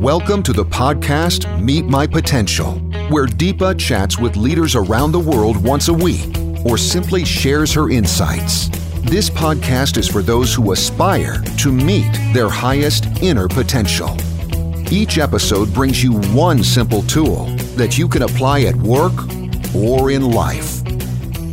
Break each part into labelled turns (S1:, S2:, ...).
S1: Welcome to the podcast Meet My Potential, where Deepa chats with leaders around the world once a week or simply shares her insights. This podcast is for those who aspire to meet their highest inner potential. Each episode brings you one simple tool that you can apply at work or in life.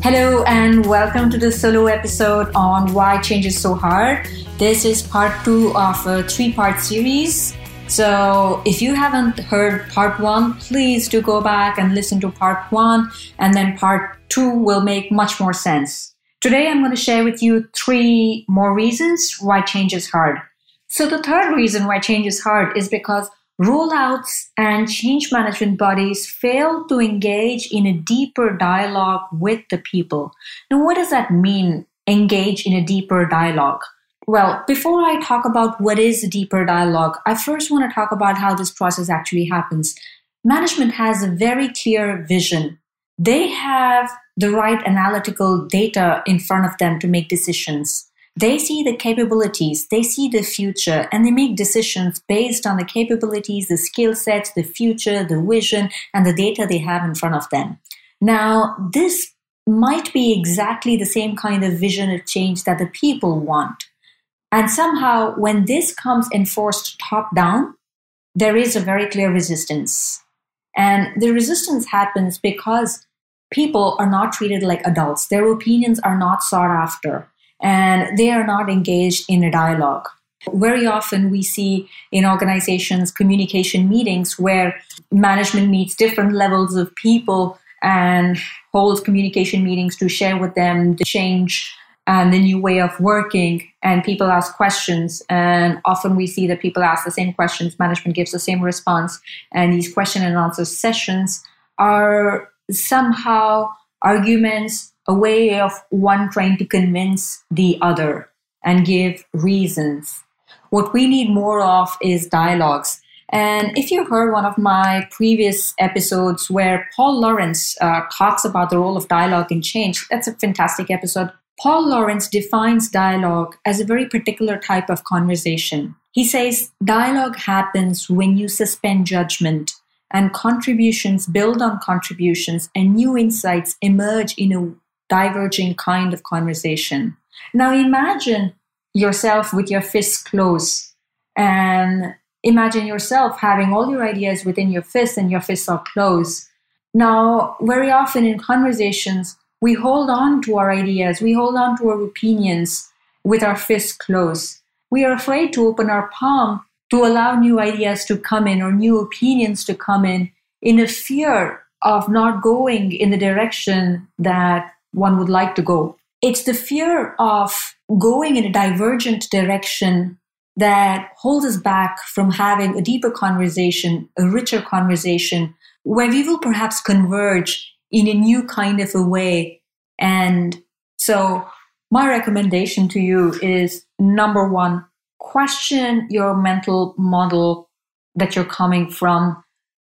S2: Hello, and welcome to the solo episode on Why Change is So Hard. This is part two of a three part series. So, if you haven't heard part one, please do go back and listen to part one, and then part two will make much more sense. Today, I'm going to share with you three more reasons why change is hard. So, the third reason why change is hard is because rollouts and change management bodies fail to engage in a deeper dialogue with the people. Now, what does that mean, engage in a deeper dialogue? Well, before I talk about what is deeper dialogue, I first want to talk about how this process actually happens. Management has a very clear vision. They have the right analytical data in front of them to make decisions. They see the capabilities, they see the future, and they make decisions based on the capabilities, the skill sets, the future, the vision, and the data they have in front of them. Now, this might be exactly the same kind of vision of change that the people want. And somehow, when this comes enforced top down, there is a very clear resistance. And the resistance happens because people are not treated like adults. Their opinions are not sought after, and they are not engaged in a dialogue. Very often, we see in organizations communication meetings where management meets different levels of people and holds communication meetings to share with them the change and the new way of working and people ask questions and often we see that people ask the same questions management gives the same response and these question and answer sessions are somehow arguments a way of one trying to convince the other and give reasons what we need more of is dialogues and if you heard one of my previous episodes where Paul Lawrence uh, talks about the role of dialogue in change, that's a fantastic episode. Paul Lawrence defines dialogue as a very particular type of conversation. He says dialogue happens when you suspend judgment and contributions build on contributions and new insights emerge in a diverging kind of conversation. Now imagine yourself with your fists closed and imagine yourself having all your ideas within your fists and your fists are closed. Now, very often in conversations, we hold on to our ideas, we hold on to our opinions with our fists closed. We are afraid to open our palm to allow new ideas to come in or new opinions to come in, in a fear of not going in the direction that one would like to go. It's the fear of going in a divergent direction that holds us back from having a deeper conversation, a richer conversation, where we will perhaps converge in a new kind of a way. And so, my recommendation to you is number one, question your mental model that you're coming from.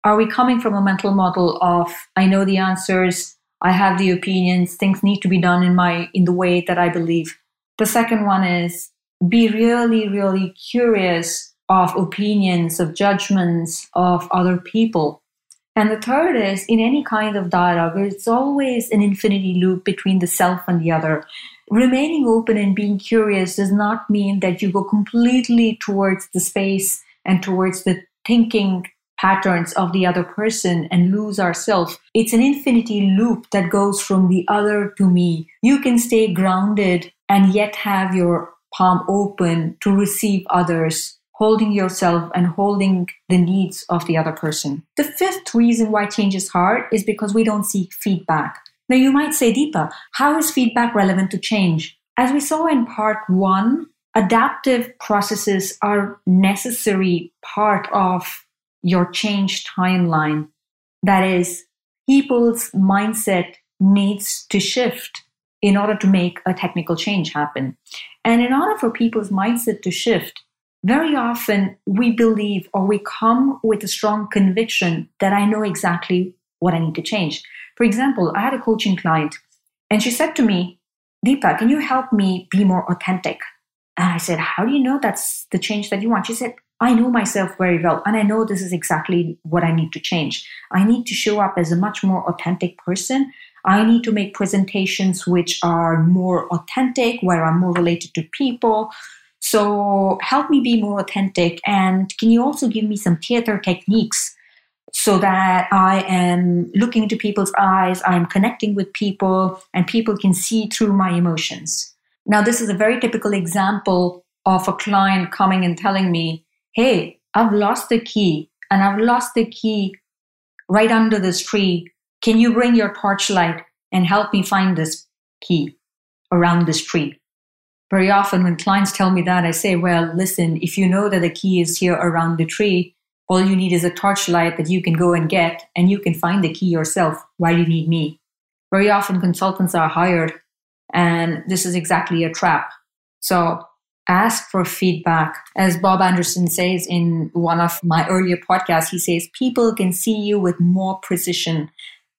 S2: Are we coming from a mental model of, I know the answers, I have the opinions, things need to be done in my in the way that I believe. The second one is be really, really curious of opinions, of judgments of other people. And the third is in any kind of dialogue, it's always an infinity loop between the self and the other. Remaining open and being curious does not mean that you go completely towards the space and towards the thinking patterns of the other person and lose ourselves. It's an infinity loop that goes from the other to me. You can stay grounded and yet have your palm open to receive others holding yourself and holding the needs of the other person. The fifth reason why change is hard is because we don't seek feedback. Now, you might say, Deepa, how is feedback relevant to change? As we saw in part one, adaptive processes are necessary part of your change timeline. That is, people's mindset needs to shift in order to make a technical change happen. And in order for people's mindset to shift, very often we believe or we come with a strong conviction that I know exactly what I need to change. For example, I had a coaching client and she said to me, Deepa, can you help me be more authentic? And I said, How do you know that's the change that you want? She said, I know myself very well and I know this is exactly what I need to change. I need to show up as a much more authentic person. I need to make presentations which are more authentic, where I'm more related to people. So help me be more authentic. And can you also give me some theater techniques so that I am looking into people's eyes, I'm connecting with people, and people can see through my emotions? Now, this is a very typical example of a client coming and telling me, Hey, I've lost the key, and I've lost the key right under this tree. Can you bring your torchlight and help me find this key around this tree? Very often, when clients tell me that, I say, Well, listen, if you know that the key is here around the tree, all you need is a torchlight that you can go and get, and you can find the key yourself. Why do you need me? Very often, consultants are hired, and this is exactly a trap. So, ask for feedback. As Bob Anderson says in one of my earlier podcasts, he says, people can see you with more precision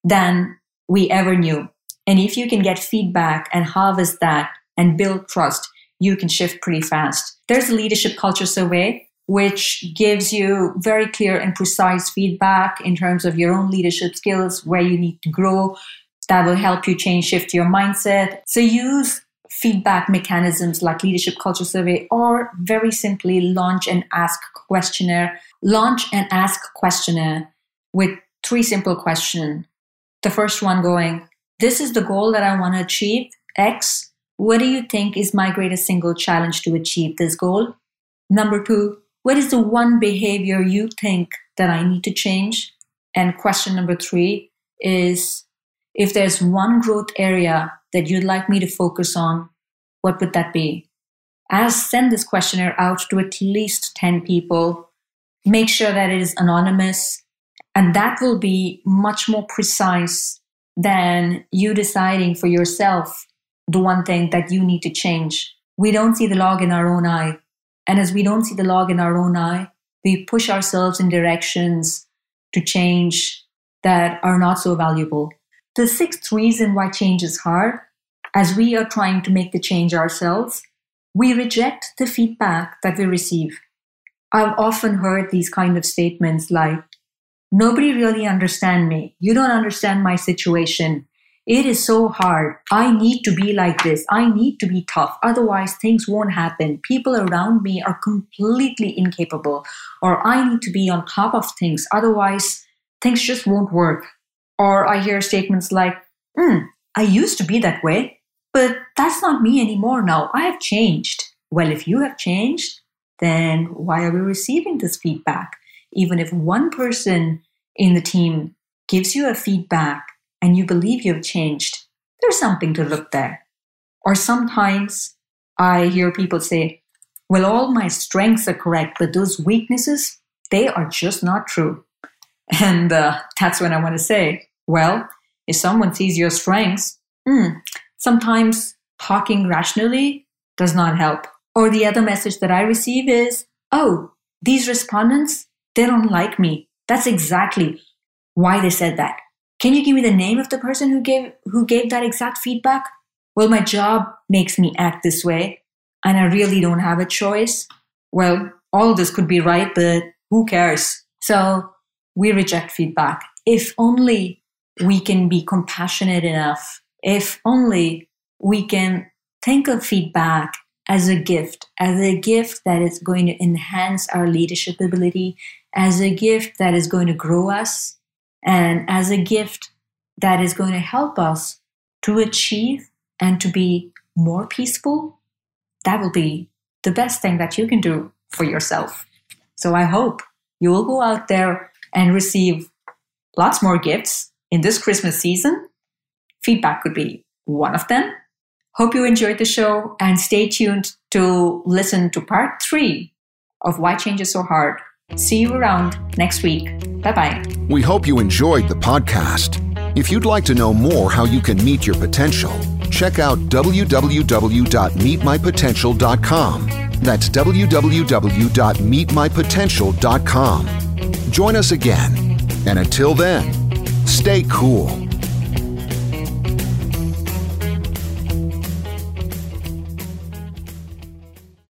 S2: than we ever knew. And if you can get feedback and harvest that and build trust, you can shift pretty fast. There's a leadership culture survey, which gives you very clear and precise feedback in terms of your own leadership skills, where you need to grow. That will help you change, shift your mindset. So use feedback mechanisms like leadership culture survey or very simply launch and ask questionnaire launch and ask questionnaire with three simple questions the first one going this is the goal that i want to achieve x what do you think is my greatest single challenge to achieve this goal number two what is the one behavior you think that i need to change and question number three is if there's one growth area that you'd like me to focus on, what would that be? I'll send this questionnaire out to at least 10 people. Make sure that it is anonymous, and that will be much more precise than you deciding for yourself the one thing that you need to change. We don't see the log in our own eye. And as we don't see the log in our own eye, we push ourselves in directions to change that are not so valuable. The sixth reason why change is hard, as we are trying to make the change ourselves, we reject the feedback that we receive. I've often heard these kind of statements like, nobody really understand me. You don't understand my situation. It is so hard. I need to be like this. I need to be tough. Otherwise, things won't happen. People around me are completely incapable, or I need to be on top of things. Otherwise, things just won't work. Or I hear statements like, mm, I used to be that way, but that's not me anymore now. I have changed. Well, if you have changed, then why are we receiving this feedback? Even if one person in the team gives you a feedback and you believe you've changed, there's something to look there. Or sometimes I hear people say, well, all my strengths are correct, but those weaknesses, they are just not true. And uh, that's when I want to say, well, if someone sees your strengths, mm, sometimes talking rationally does not help. Or the other message that I receive is, oh, these respondents, they don't like me. That's exactly why they said that. Can you give me the name of the person who gave who gave that exact feedback? Well, my job makes me act this way, and I really don't have a choice. Well, all this could be right, but who cares? So we reject feedback. If only we can be compassionate enough, if only we can think of feedback as a gift, as a gift that is going to enhance our leadership ability, as a gift that is going to grow us, and as a gift that is going to help us to achieve and to be more peaceful, that will be the best thing that you can do for yourself. So I hope you will go out there and receive lots more gifts in this Christmas season. Feedback could be one of them. Hope you enjoyed the show and stay tuned to listen to part three of Why Change is So Hard. See you around next week. Bye bye.
S1: We hope you enjoyed the podcast. If you'd like to know more how you can meet your potential, check out www.meetmypotential.com. That's www.meetmypotential.com. Join us again. And until then, stay cool.